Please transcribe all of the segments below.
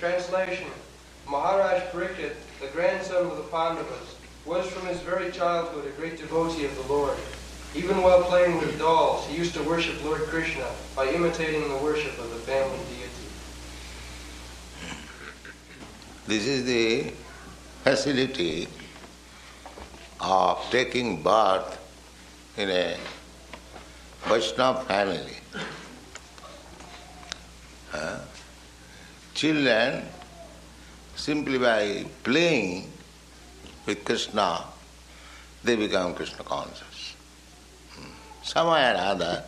Translation Maharaj Parikshit, the grandson of the Pandavas, was from his very childhood a great devotee of the Lord. Even while playing with dolls, he used to worship Lord Krishna by imitating the worship of the family deity. This is the facility of taking birth in a Vaishnava family. Uh, children, simply by playing with Krishna, they become Krishna conscious. Somewhere or other,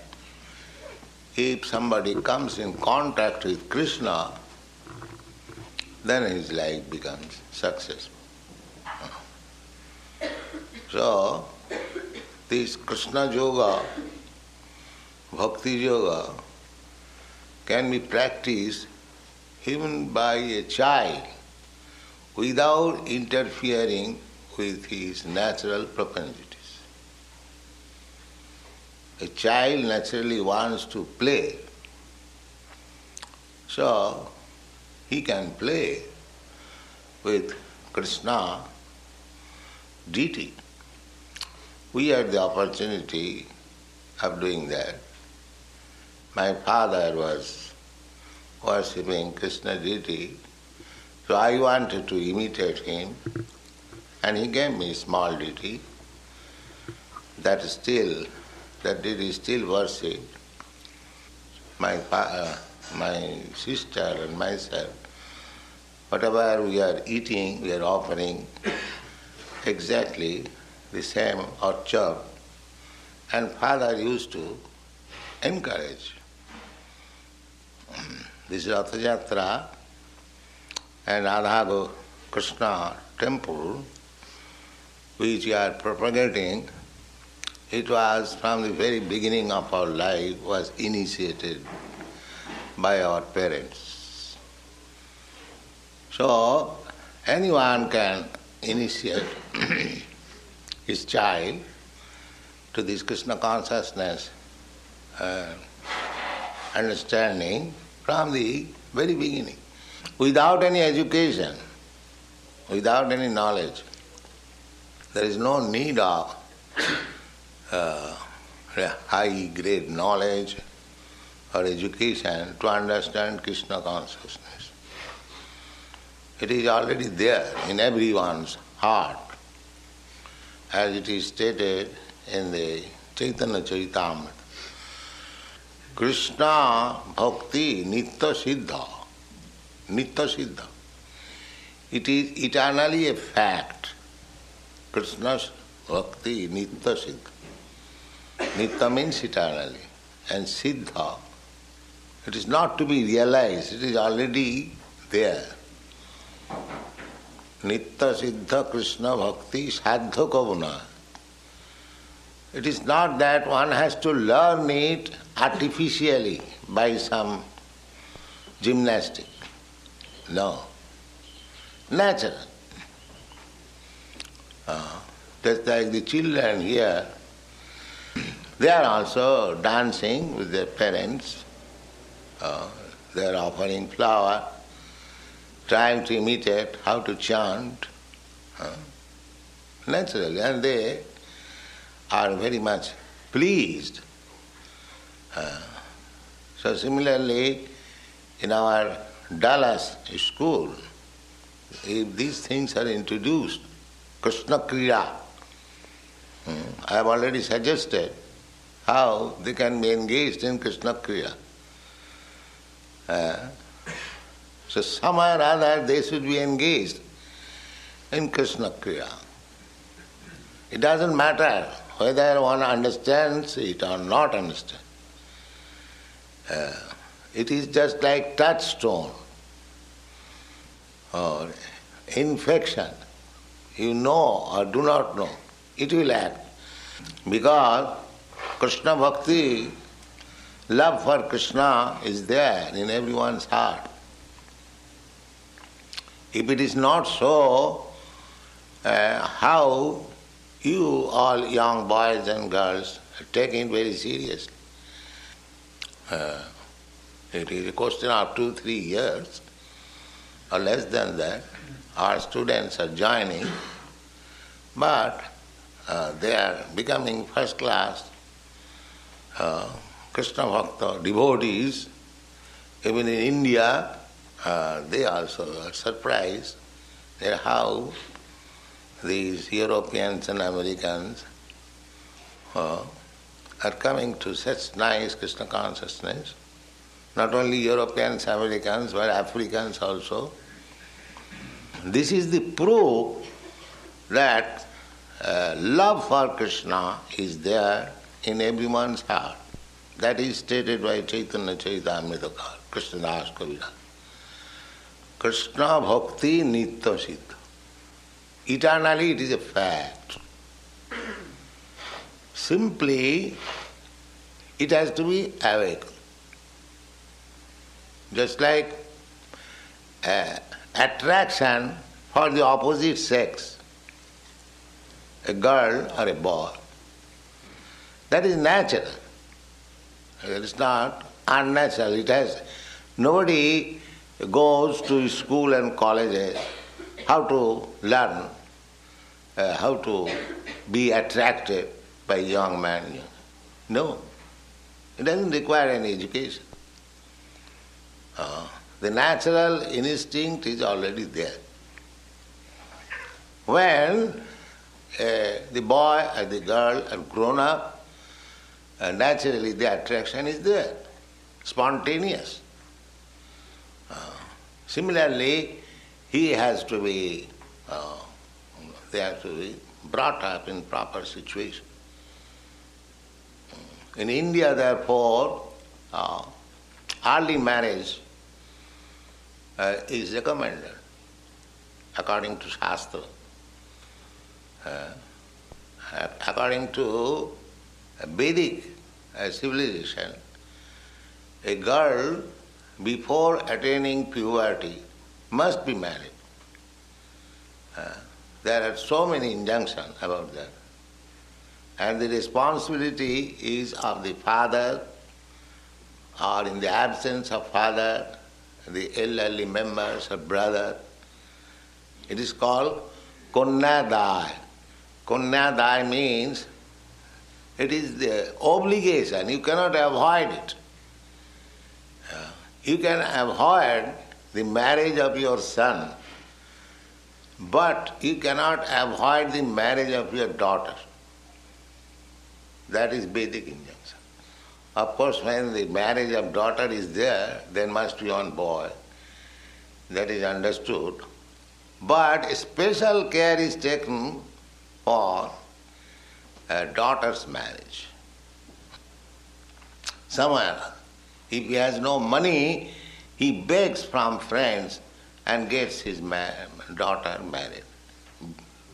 if somebody comes in contact with Krishna, then his life becomes successful. So, this Krishna Yoga, Bhakti Yoga, can be practiced even by a child without interfering with his natural propensities. A child naturally wants to play, so he can play with Krishna deity. We had the opportunity of doing that. My father was worshipping Krishna deity, so I wanted to imitate him, and he gave me a small deity that still, that deity still worshipped. My, uh, my sister and myself, whatever we are eating, we are offering exactly the same or chop. And father used to encourage. This is Ratha Yatra and Radha Krishna temple which we are propagating. It was from the very beginning of our life was initiated by our parents. So anyone can initiate his child to this Krishna consciousness uh, understanding from the very beginning, without any education, without any knowledge. There is no need of uh, high grade knowledge or education to understand Krishna consciousness. It is already there in everyone's heart as it is stated in the Chaitanya Charitamrita. Krishna भक्ति नित्य सिद्ध नित्य सिद्ध it is eternally a fact Krishna भक्ति नित्य सिद्ध नित्य means eternally and सिद्ध it is not to be realize it is already there नित्य सिद्ध कृष्ण भक्ति साधक बुना It is not that one has to learn it artificially by some gymnastic. No. Natural. Uh, just like the children here, they are also dancing with their parents. Uh, they are offering flower trying to imitate how to chant uh, naturally, and they are very much pleased. Uh, so similarly, in our Dallas school, if these things are introduced, Krishna Kriya, hmm, I have already suggested how they can be engaged in Krishna Kriya. Uh, so somewhere or other they should be engaged in Krishna Kriya. It doesn't matter whether one understands it or not understand. Uh, it is just like touchstone or infection. You know or do not know, it will act. Because Krishna Bhakti, love for Krishna is there in everyone's heart. If it is not so, uh, how you all young boys and girls take it very seriously? Uh, it is a question of two, three years. or less than that. Our students are joining, but uh, they are becoming first class uh, Krishna Bhakta devotees. Even in India, uh, they also are surprised at how these Europeans and Americans uh, are coming to such nice Krishna consciousness. Not only Europeans, Americans, but Africans also. This is the proof that uh, love for Krishna is there in everyone's heart. That is stated by Chaitanya Charitamrita, Krishna Das Kaviraj. Krishna Bhakti Nitya Siddha. Eternally it is a fact. Simply, it has to be awakened. Just like uh, attraction for the opposite sex, a girl or a boy. That is natural. It is not unnatural. It has nobody goes to school and colleges how to learn uh, how to be attracted by young man. No, it doesn't require any education. Uh, the natural instinct is already there. When uh, the boy or the girl are grown up, uh, naturally the attraction is there, spontaneous. Uh, similarly, he has to be, uh, they have to be brought up in proper situation. In India, therefore, uh, early marriage uh, is recommended according to Shastra. Uh, according to Vedic uh, civilization, a girl before attaining puberty must be married. Uh, there are so many injunctions about that. And the responsibility is of the father, or in the absence of father, the elderly members or brother. It is called Kanyadaya. Kanyadaya means it is the obligation, you cannot avoid it. Uh, you can avoid the marriage of your son, but you cannot avoid the marriage of your daughter. That is Vedic injunction. Of course, when the marriage of daughter is there, there must be one boy. That is understood. But special care is taken for a daughter's marriage. Somewhere, if he has no money, he begs from friends and gets his ma- daughter married.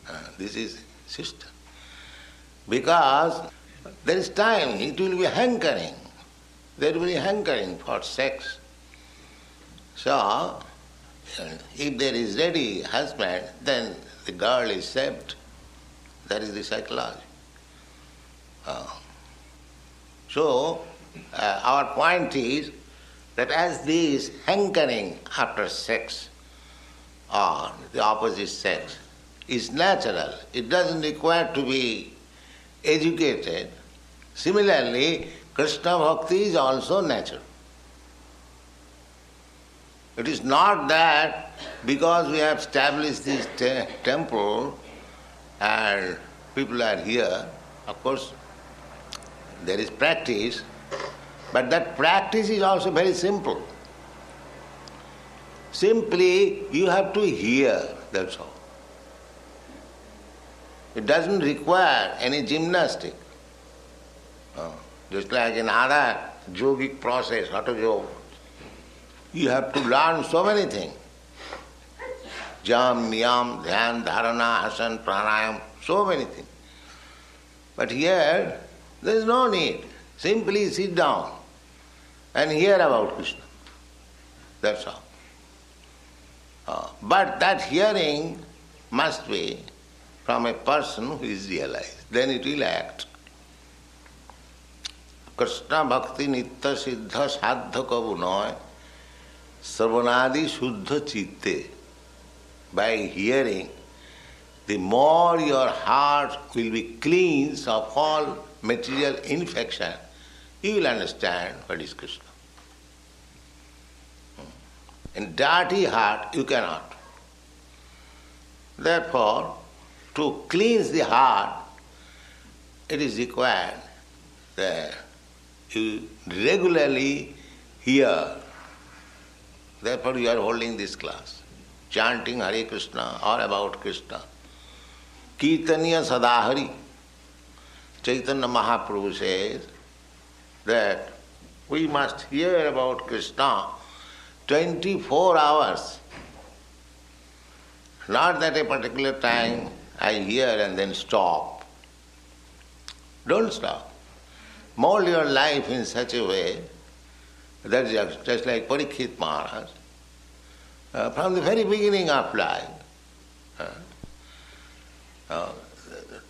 Uh, this is system. Because there is time, it will be hankering. There will be hankering for sex. So, uh, if there is ready husband, then the girl is saved. That is the psychology. Uh, so, uh, our point is that as these hankering after sex or the opposite sex is natural, it doesn't require to be educated. Similarly, Krishna Bhakti is also natural. It is not that because we have established this te- temple and people are here, of course, there is practice, but that practice is also very simple. Simply, you have to hear, that's all. It doesn't require any gymnastic. Uh, just like in other yogic process, Hatha Yoga, you have to learn so many things. Jam, niyam, dhyan, dharana, asan, pranayam, so many things. But here, there is no need. Simply sit down and hear about Krishna. That's all. Uh, but that hearing must be from a person who is realized. Then it will act. Krishna bhakti nitya सिद्ध साध्य कबु नय श्रवणादि शुद्ध by hearing the more your heart will be cleansed of all material infection you will understand what is Krishna. In dirty heart, you cannot. Therefore, to cleanse the heart, it is required that you regularly hear. Therefore, you are holding this class, chanting Hare Krishna or about Krishna. Kirtaniya Sadahari. Chaitanya Mahaprabhu says that we must hear about Krishna 24 hours. Not that a particular time I hear and then stop. Don't stop. Mold your life in such a way that just like Parikshit Maharaj. Uh, from the very beginning of life, uh, uh,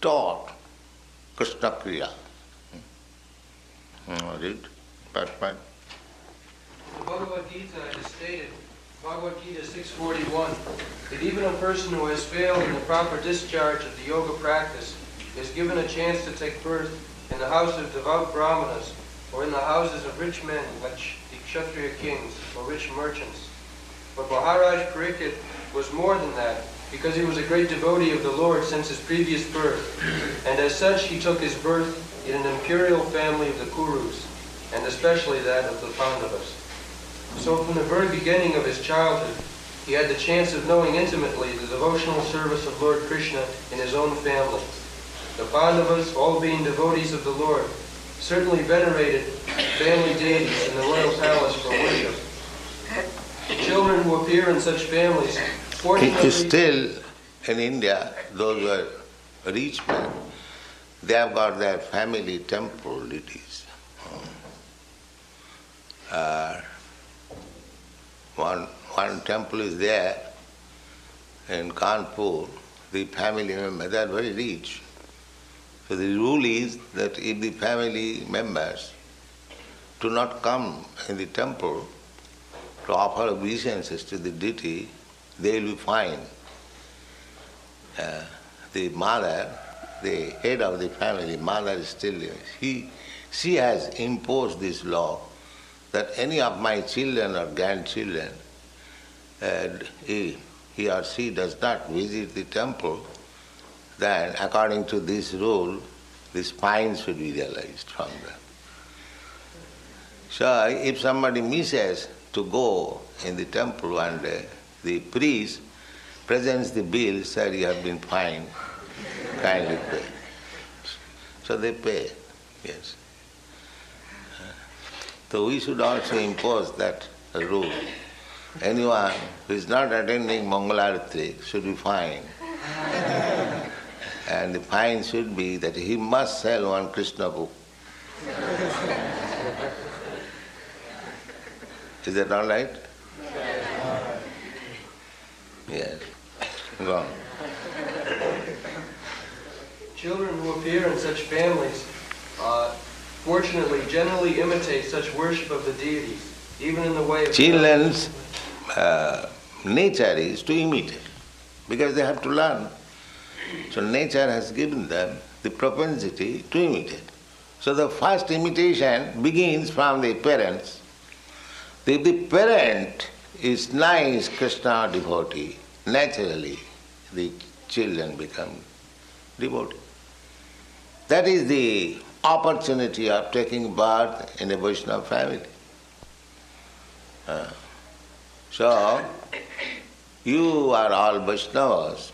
taught Krishna Kriya. The Bhagavad Gita is stated, Bhagavad Gita 641, that even a person who has failed in the proper discharge of the yoga practice is given a chance to take birth in the house of devout brahmanas or in the houses of rich men like the Kshatriya kings or rich merchants. But Maharaj Parikshit was more than that because he was a great devotee of the Lord since his previous birth, and as such he took his birth in an imperial family of the Kurus, and especially that of the Pandavas. So from the very beginning of his childhood, he had the chance of knowing intimately the devotional service of Lord Krishna in his own family. The Pandavas, all being devotees of the Lord, certainly venerated family deities in the royal palace for worship. The children who appear in such families, Still, in India, those who are rich men, they have got their family temple deities. Uh, one, one temple is there in Kanpur, the family members, they are very rich. So the rule is that if the family members do not come in the temple to offer obeisances to the deity, they will find. Uh, the mother, the head of the family, mother is still living. She, she has imposed this law that any of my children or grandchildren, uh, he, he or she does not visit the temple, then according to this rule, the spine should be realized from them. So if somebody misses to go in the temple one uh, the priest presents the bill, said you have been fined, kindly pay. So they pay, yes. So we should also impose that rule. Anyone who is not attending Mangalarati should be fined. and the fine should be that he must sell one Krishna book. Is that all right? Yes. Children who appear in such families, uh, fortunately, generally imitate such worship of the deities, even in the way of... Children's uh, nature is to imitate, because they have to learn. So nature has given them the propensity to imitate. So the first imitation begins from the parents. If the parent is nice Krishna devotee, naturally the children become devotee. That is the opportunity of taking birth in a Vaishnava family. Uh, so, you are all Vaishnavas.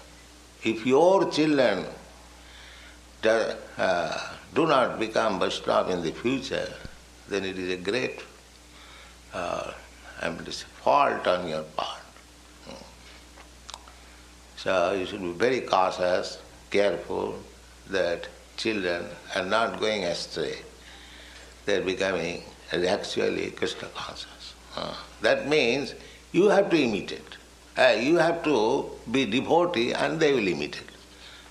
If your children do, uh, do not become Vaishnava in the future, then it is a great uh, fault on your part. So you should be very cautious, careful that children are not going astray. They are becoming actually Krishna conscious. Uh, that means you have to imitate. Uh, you have to be devotee and they will imitate.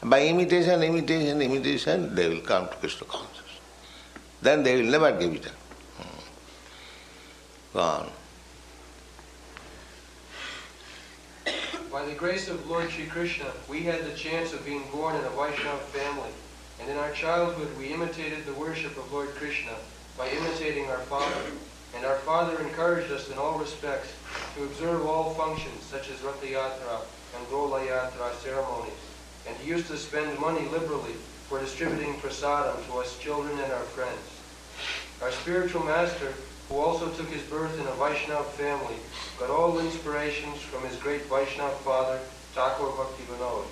By imitation, imitation, imitation, they will come to Krishna consciousness. Then they will never give it up. Hmm. Go on. By the grace of Lord Sri Krishna, we had the chance of being born in a Vaishnava family, and in our childhood we imitated the worship of Lord Krishna by imitating our father. And our father encouraged us in all respects to observe all functions such as Ratha Yatra and Dola Yatra ceremonies. And he used to spend money liberally for distributing prasadam to us children and our friends. Our spiritual master, who also took his birth in a Vaishnav family, got all inspirations from his great Vaishnav father, Thakur Bhakti Vinod.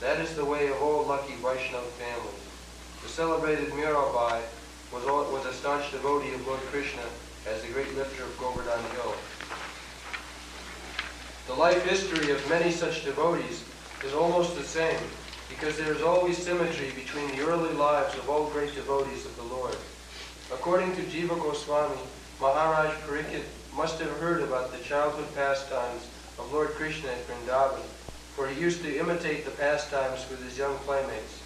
That is the way of all lucky Vaishnav families. The celebrated Mirabai was, all, was a staunch devotee of Lord Krishna as the great lifter of Govardhan Hill. The life history of many such devotees is almost the same because there is always symmetry between the early lives of all great devotees of the Lord. According to Jiva Goswami, Maharaj Parikshit must have heard about the childhood pastimes of Lord Krishna at Vrindavan, for he used to imitate the pastimes with his young playmates.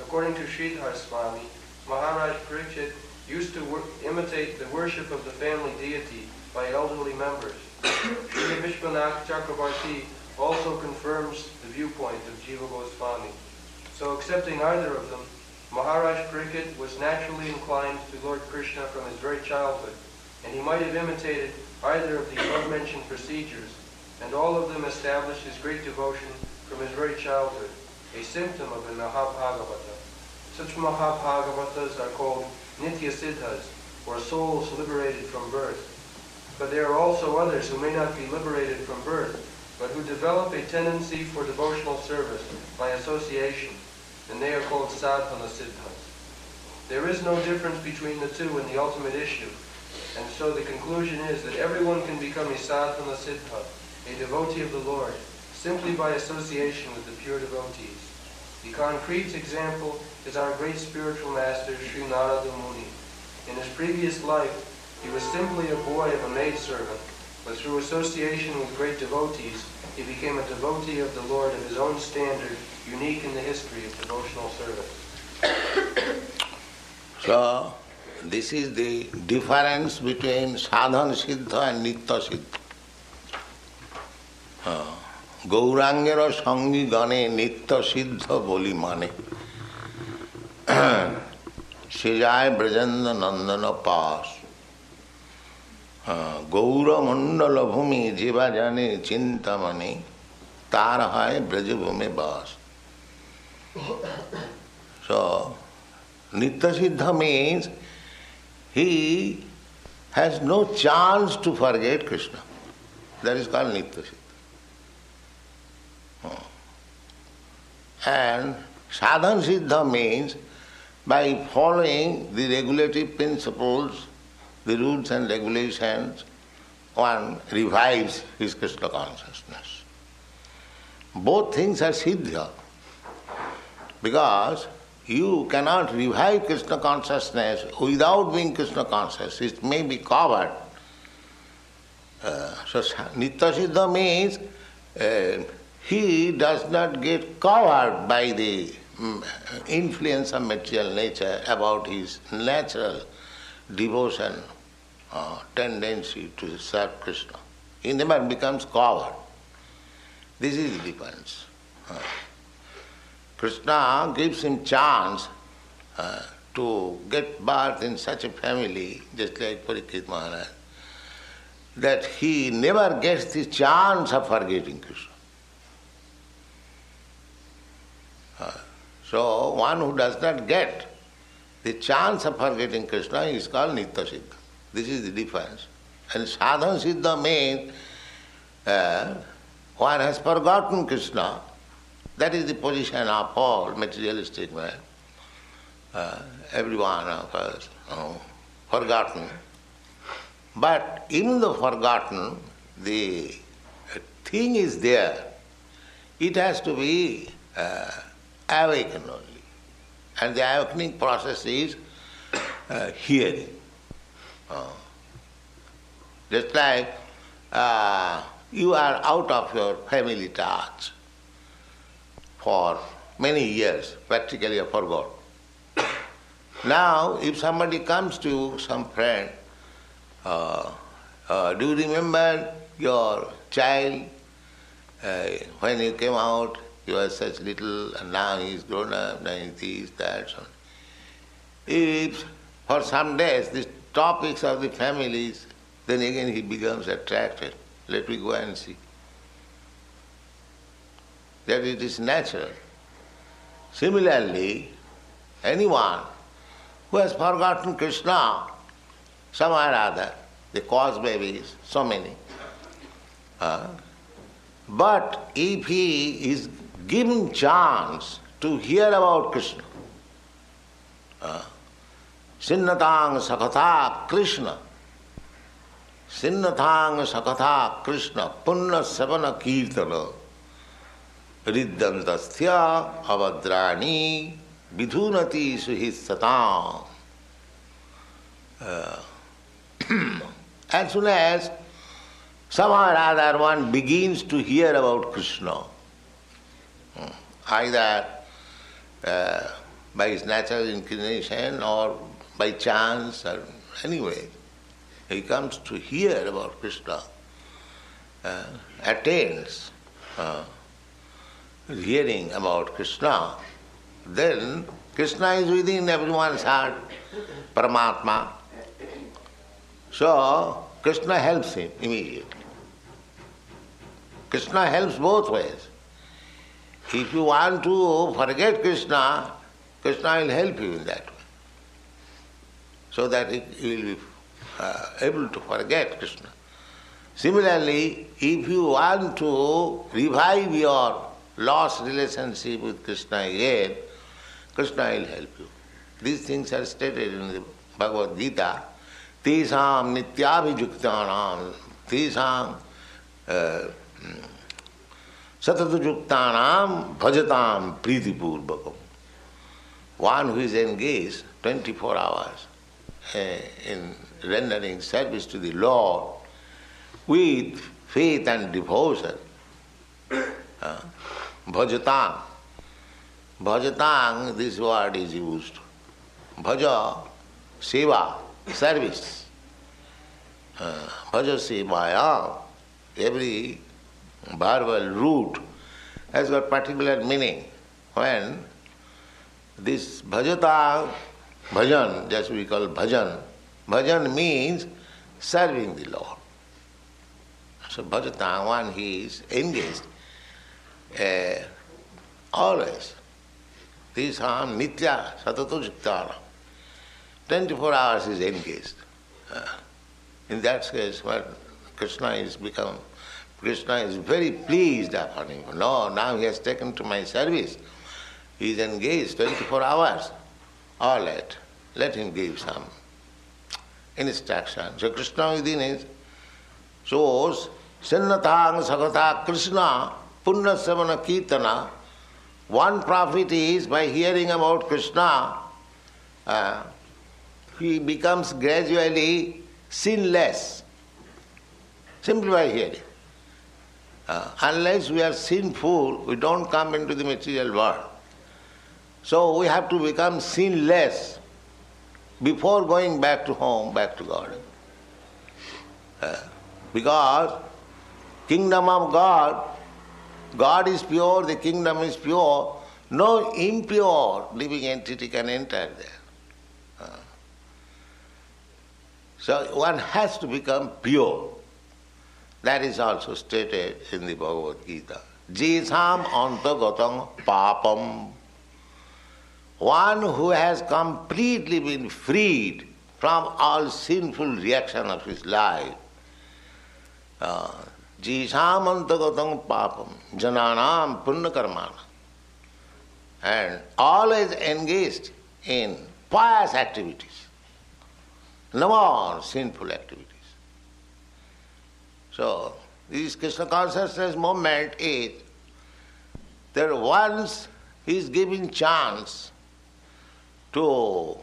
According to Sridhar Swami, Maharaj Pariksit used to imitate the worship of the family deity by elderly members. Sri Vishwanath Chakrabarti also confirms the viewpoint of Jiva Goswami. So accepting either of them, Maharaj Pariksit was naturally inclined to Lord Krishna from his very childhood, and he might have imitated either of the above-mentioned procedures, and all of them established his great devotion from his very childhood, a symptom of a Mahabhagavata. Such Mahabhagavatas are called Nitya Siddhas, or souls liberated from birth. But there are also others who may not be liberated from birth, but who develop a tendency for devotional service by association, and they are called sadhana siddhas. There is no difference between the two in the ultimate issue, and so the conclusion is that everyone can become a sadhana siddha, a devotee of the Lord, simply by association with the pure devotees. The concrete example is our great spiritual master, Sri Narada Muni. In his previous life, he was simply a boy of a maidservant, but through association with great devotees, he became a devotee of the Lord of his own standard, unique in the history of devotional service. So, this is the difference between sadhan siddha and nitya siddha. Uh, গৌরাঙ্গের সঙ্গী গণে নিত্য সিদ্ধ বলি মানে সে যায় ব্রজেন্দ্র নন্দন পাশ গৌরমণ্ডল ভূমি যেবা জানে চিন্তামণি তার হয় ব্রজভূমে বাস So, Nitya Siddha means he has no chance to forget Krishna. That is called Nitya Siddha. Oh. And Sadhan Siddha means by following the regulative principles, the rules and regulations, one revives his Krishna consciousness. Both things are Siddha. Because you cannot revive Krishna consciousness without being Krishna conscious. It may be covered. Uh, so Nitya Siddha means uh, he does not get covered by the um, influence of material nature about his natural devotion, uh, tendency to serve Krishna. He never becomes covered. This is the difference. Krishna gives him chance uh, to get birth in such a family, just like Parikshit Maharaj, that he never gets the chance of forgetting Krishna. Uh, so one who does not get the chance of forgetting Krishna is called Nitya Siddha. This is the difference. And Sadhan Siddha means uh, one has forgotten Krishna that is the position of all materialistic man. Uh, every one of us uh, forgotten. But even though forgotten, the thing is there. It has to be uh, awakened only. And the awakening process is uh, hearing. Uh, just like uh, you are out of your family touch for many years, practically I forgot. Now, if somebody comes to you, some friend, uh, uh, do you remember your child uh, when you came out, you were such little, and now he's grown up, now he's this, that, so on. If for some days these topics of the families, then again he becomes attracted. Let me go and see. That it is natural. Similarly, anyone who has forgotten Krishna, somehow or other, the cause babies, so many. Uh, but if he is given chance to hear about Krishna, uh, Sinnatang Sakatha Krishna, Sinnatang Sakatha Krishna, Punna Savana Kirtana, Uh, as soon as somehow or other one begins to hear about Krishna, hmm, either uh, by his natural inclination or by chance or anyway, he comes to hear about Krishna, uh, attains uh, hearing about Krishna, then Krishna is within everyone's heart, Paramatma. So Krishna helps him immediately. Krishna helps both ways. If you want to forget Krishna, Krishna will help you in that way. So that you will be uh, able to forget Krishna. Similarly, if you want to revive your lost relationship with Krishna again, Krishna will help you. These things are stated in the Bhagavad Gita. Tesam nityabhijuktanam, tesam uh, satadujuktanam bhajatam pritipurvakam. One who is engaged 24 hours uh, in rendering service to the Lord with faith and devotion. Bhajatam bhajatam this word is use भज, सेवा service भज सेवाया every verbal root has a particular meaning when this bhajatam bhajan as we call bhajan bhajan means serving the lord so bhajatam one he is engaged uh, always. are nitya satato jiktara. 24 hours is engaged. Uh, in that case, when Krishna is become, Krishna is very pleased upon him. No, now he has taken to my service. He is engaged 24 hours. All right, let him give some instruction. So Krishna within is shows Sinnatang Sakata Krishna Punna Savana Kirtana. One profit is by hearing about Krishna, uh, he becomes gradually sinless simply by hearing. Uh, unless we are sinful, we don't come into the material world. So we have to become sinless before going back to home, back to God. Uh, because kingdom of God, God is pure, the kingdom is pure, no impure living entity can enter there. Uh, so one has to become pure. That is also stated in the Bhagavad Gita. Jisam antagatam papam. One who has completely been freed from all sinful reaction of his life. Jisam antagatam papam. Jananam punnakarmana. And always engaged in pious activities. No more sinful activities. So, this Krishna consciousness movement is that once he is given chance to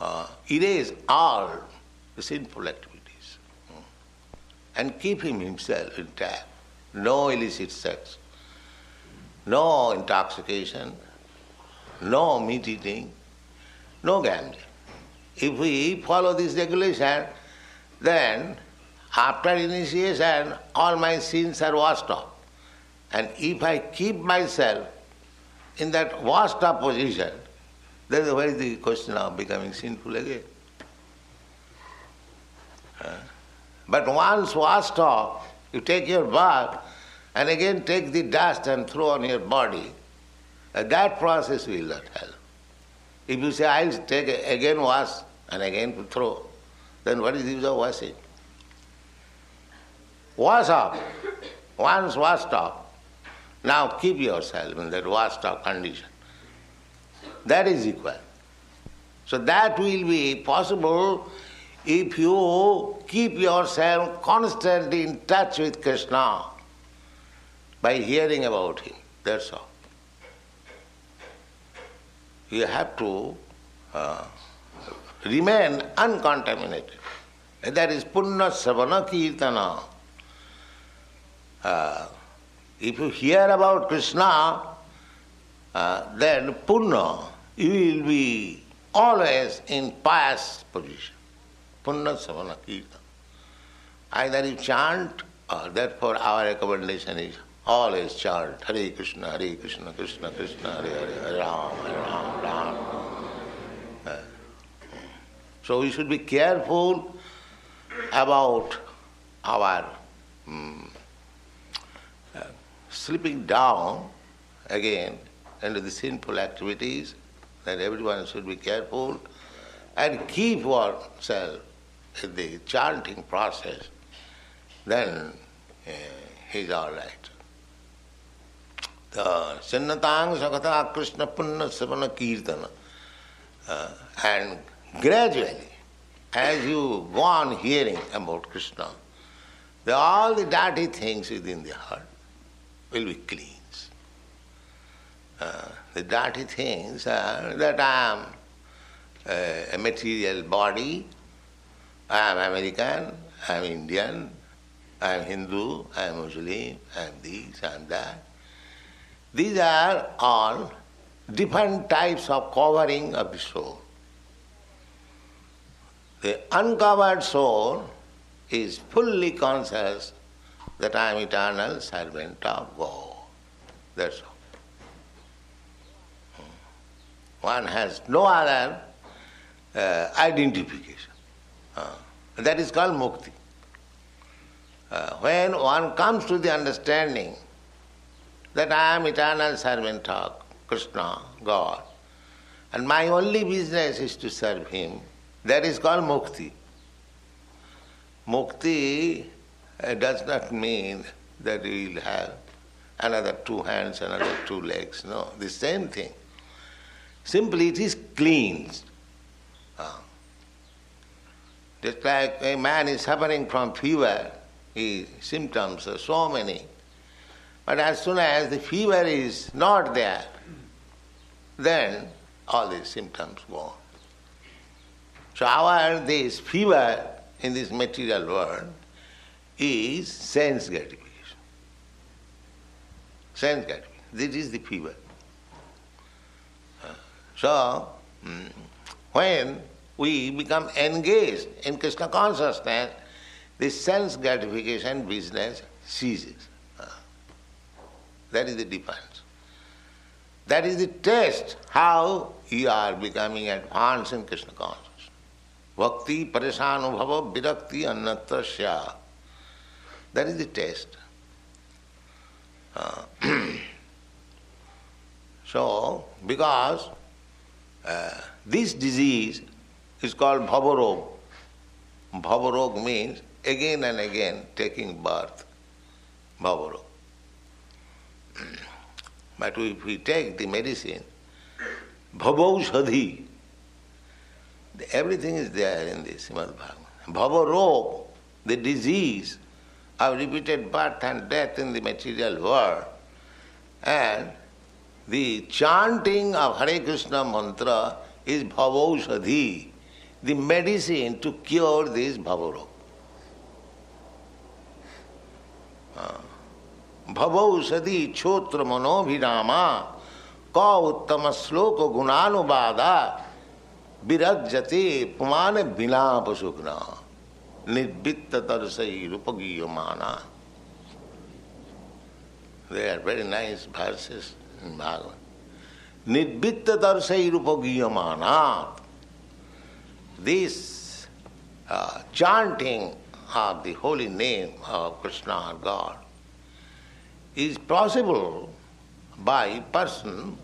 uh, erase all the sinful activities and keep him himself intact. No illicit sex, no intoxication, no meat eating, no gambling. If we follow this regulation, then after initiation, all my sins are washed off. And if I keep myself in that washed up position, then where is the question of becoming sinful again? Uh, But once washed off, you take your bath and again take the dust and throw on your body. Uh, that process will not help. If you say, I'll take again wash and again throw, then what is the use of washing? Wash off. Once washed off, now keep yourself in that washed off condition. That is equal. So that will be possible if you keep yourself constantly in touch with Krishna by hearing about him. That's all. You have to uh, remain uncontaminated. And That is punna savana kirtana. Uh, if you hear about Krishna, uh, then punna, you will be always in pious position. Punna savana kirtana. Either you chant, or therefore our recommendation is always chant Hare Krishna, Hare Krishna, Krishna Krishna, Hare Hare, Ram, Ram, Ram. Uh, So we should be careful about our mm, uh, slipping down again into the sinful activities, that everyone should be careful and keep oneself the chanting process, then uh, he's all right. The Sinnatang Sakata Krishna Punna Savana Kirtana. Uh, and gradually, as you go on hearing about Krishna, the, all the dirty things within the heart will be cleansed. Uh, the dirty things are that I am a material body, I am American, I am Indian, I am Hindu, I am Muslim, I am this, I am that. These are all different types of covering of the soul. The uncovered soul is fully conscious that I am eternal servant of God. That's all. One has no other uh, identification. Uh, that is called mukti. Uh, when one comes to the understanding that I am eternal servant of Krishna, God, and my only business is to serve Him, that is called mukti. Mukti uh, does not mean that we will have another two hands, another two legs. No, the same thing. Simply it is cleansed. Ah. Just like a man is suffering from fever, his symptoms are so many. But as soon as the fever is not there, then all these symptoms go. So our this fever in this material world is sense gratification. Sense gratification. This is the fever. Uh, So mm, when we become engaged in Krishna consciousness, this sense gratification business ceases. Uh, That is the difference. That is the test how you are becoming advanced in Krishna consciousness. Bhakti, parishanubhava, virakti, annatasya. That is the test. Uh, so, because uh, this disease is called bhavarog. Bhavarog means again and again taking birth. Bhavarog. But if we take the medicine, bhavaushadhi, everything is there in this Srimad Bhagavatam. Bhavarog, the disease of repeated birth and death in the material world, and the chanting of Hare Krishna mantra is bhavaushadhi, the medicine to cure this bhavarog. भवौषधि क्षोत्र मनोभिरामा क उत्तम श्लोक गुणानुवादा विरजते पुमान विलाप सुग्ना निर्वित्त तरसई रूपगीय माना They are very nice verses in Bhagavad. Nidvitta darsai rupagiyamana. This uh, chanting of the holy name of Krishna or God is possible by person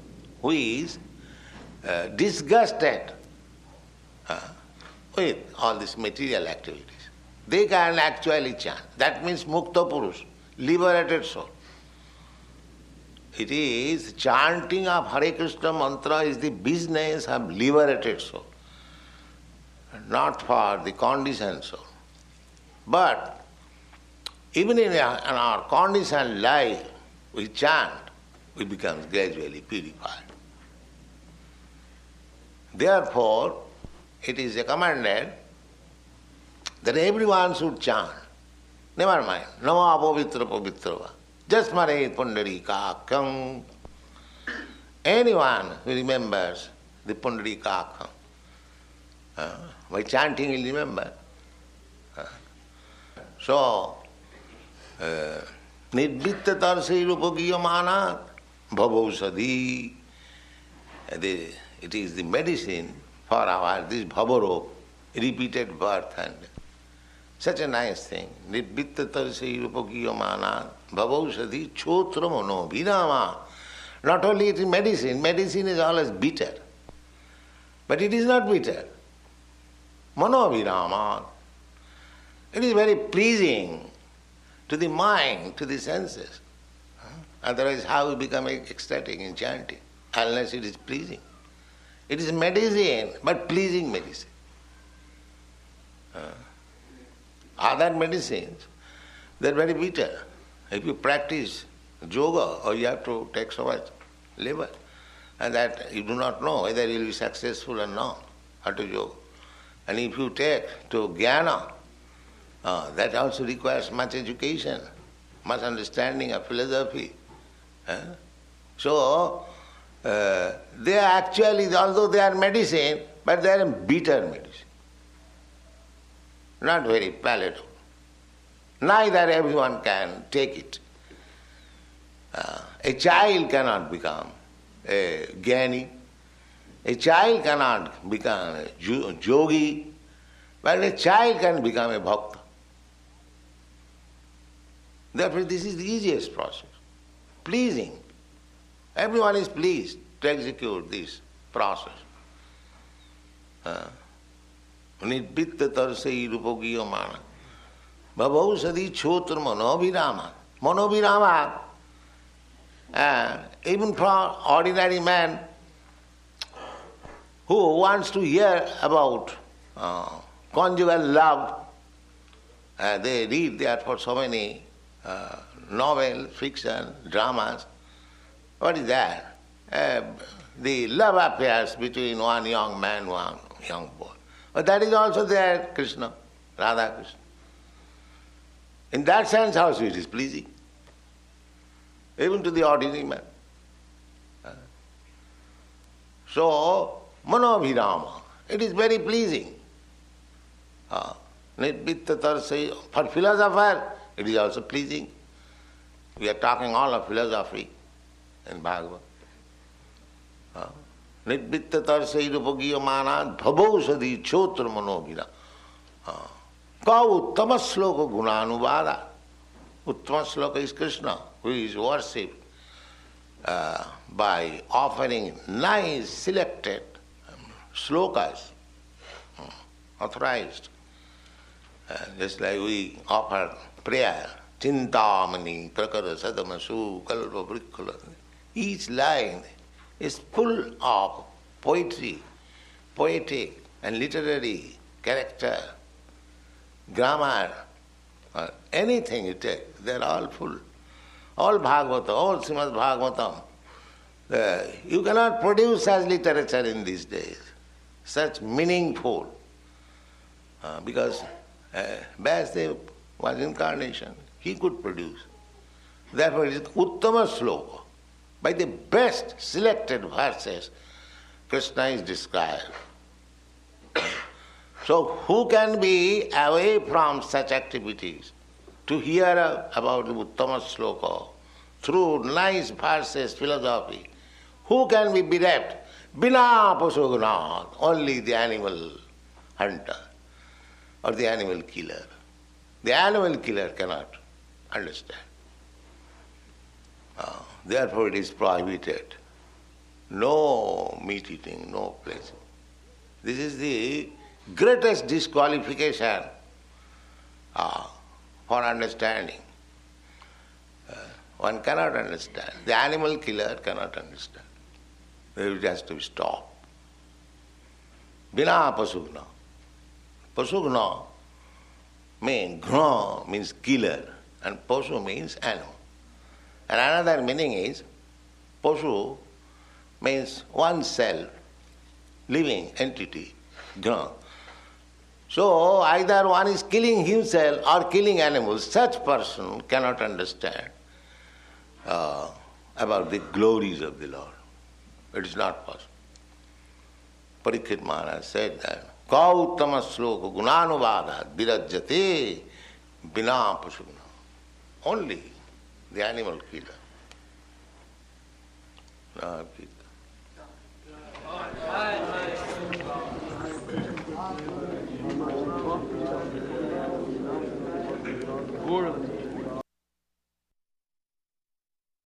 who is uh, disgusted uh, with all these material activities. They can actually chant. That means Mukta Purush, liberated soul. It is chanting of Hare Krishna mantra is the business of liberated soul, not for the conditioned soul. But even in our, conditioned life, we chant, we become gradually purified. Therefore, it is recommended that everyone should chant. Never mind, Nama Apavitra Pavitrava. Just Mare Pundarika Anyone who remembers the Pundarika uh, by chanting will remember. Uh, so, Nidvitta Tarsai Rupagiyamana Bhavausadhi. It is the medicine for our this bhavarop, repeated birth and such a nice thing. Nidvitta Tarsai Rupagiyamana Bhavausadhi Chotra Mano Vinama. Not only it is medicine, medicine is always bitter. But it is not bitter. Mano Vinama. It is very pleasing to the mind, to the senses. Otherwise, how we become ecstatic in chanting? Unless it is pleasing. It is medicine, but pleasing medicine. Other medicines, they are very bitter. If you practice yoga, or you have to take so much labor, and that you do not know whether you will be successful or not, how to yoga. And if you take to jnana, uh, that also requires much education, much understanding of philosophy. So, uh, they are actually, although they are medicine, but they are bitter medicine. Not very palatable. Neither everyone can take it. Uh, a child cannot become a jnani. A child cannot become a yogi, but a child can become a bhakta. Therefore, this is the easiest process. Pleasing. Everyone is pleased to execute this process. Nidvitta tarsai rupogiyamana. Bhavausadhi chotra manobhirama. Manobhirama. Uh, even for ordinary man who wants to hear about uh, conjugal love, uh, they read for so many uh, novel, fiction, dramas. What is that? Uh, the love affairs between one young man, one young boy. But that is also there, Krishna, Radha Krishna. In that sense, how sweet is pleasing. Even to the ordinary man. Uh, so, Manobhirama, it is very pleasing. Uh, for philosopher, it is also pleasing. We are talking all of philosophy in Bhagavad. Nidvitta tarsai rupagiyamana bhavausadhi chotra manobhira. Ka uttama sloka gunanuvada. Uttama sloka is Krishna, who is worshipped uh, by offering nice selected um, slokas, um, authorized. Uh, just like we offer prayer, Chintamani, Prakara, Sadamasu, Vrikkala. Each line is full of poetry, poetic and literary character, grammar, or anything you take, they're all full. All Bhagavata, all Srimad Bhagavatam. Uh, you cannot produce such literature in these days, such meaningful, uh, because uh, was incarnation he could produce. Therefore, it is Uttama Sloka. By the best selected verses, Krishna is described. so, who can be away from such activities to hear about Uttama Sloka, through nice verses, philosophy. Who can be bereft? Bina only the animal hunter or the animal killer. The animal killer cannot understand. Uh, therefore, it is prohibited. No meat eating, no place. This is the greatest disqualification uh, for understanding. Uh, one cannot understand. The animal killer cannot understand. It has to be stopped. Bina pasugna. Pasugna means ghna means killer and pasu means animal. And another meaning is pasu means oneself, living entity, ghna. So either one is killing himself or killing animals. Such person cannot understand uh, about the glories of the Lord. It is not possible. Parikshit Maharaj said that Gautama sloka gunanuvada virajyate bina pasugna. Only the animal killer. No, Guru.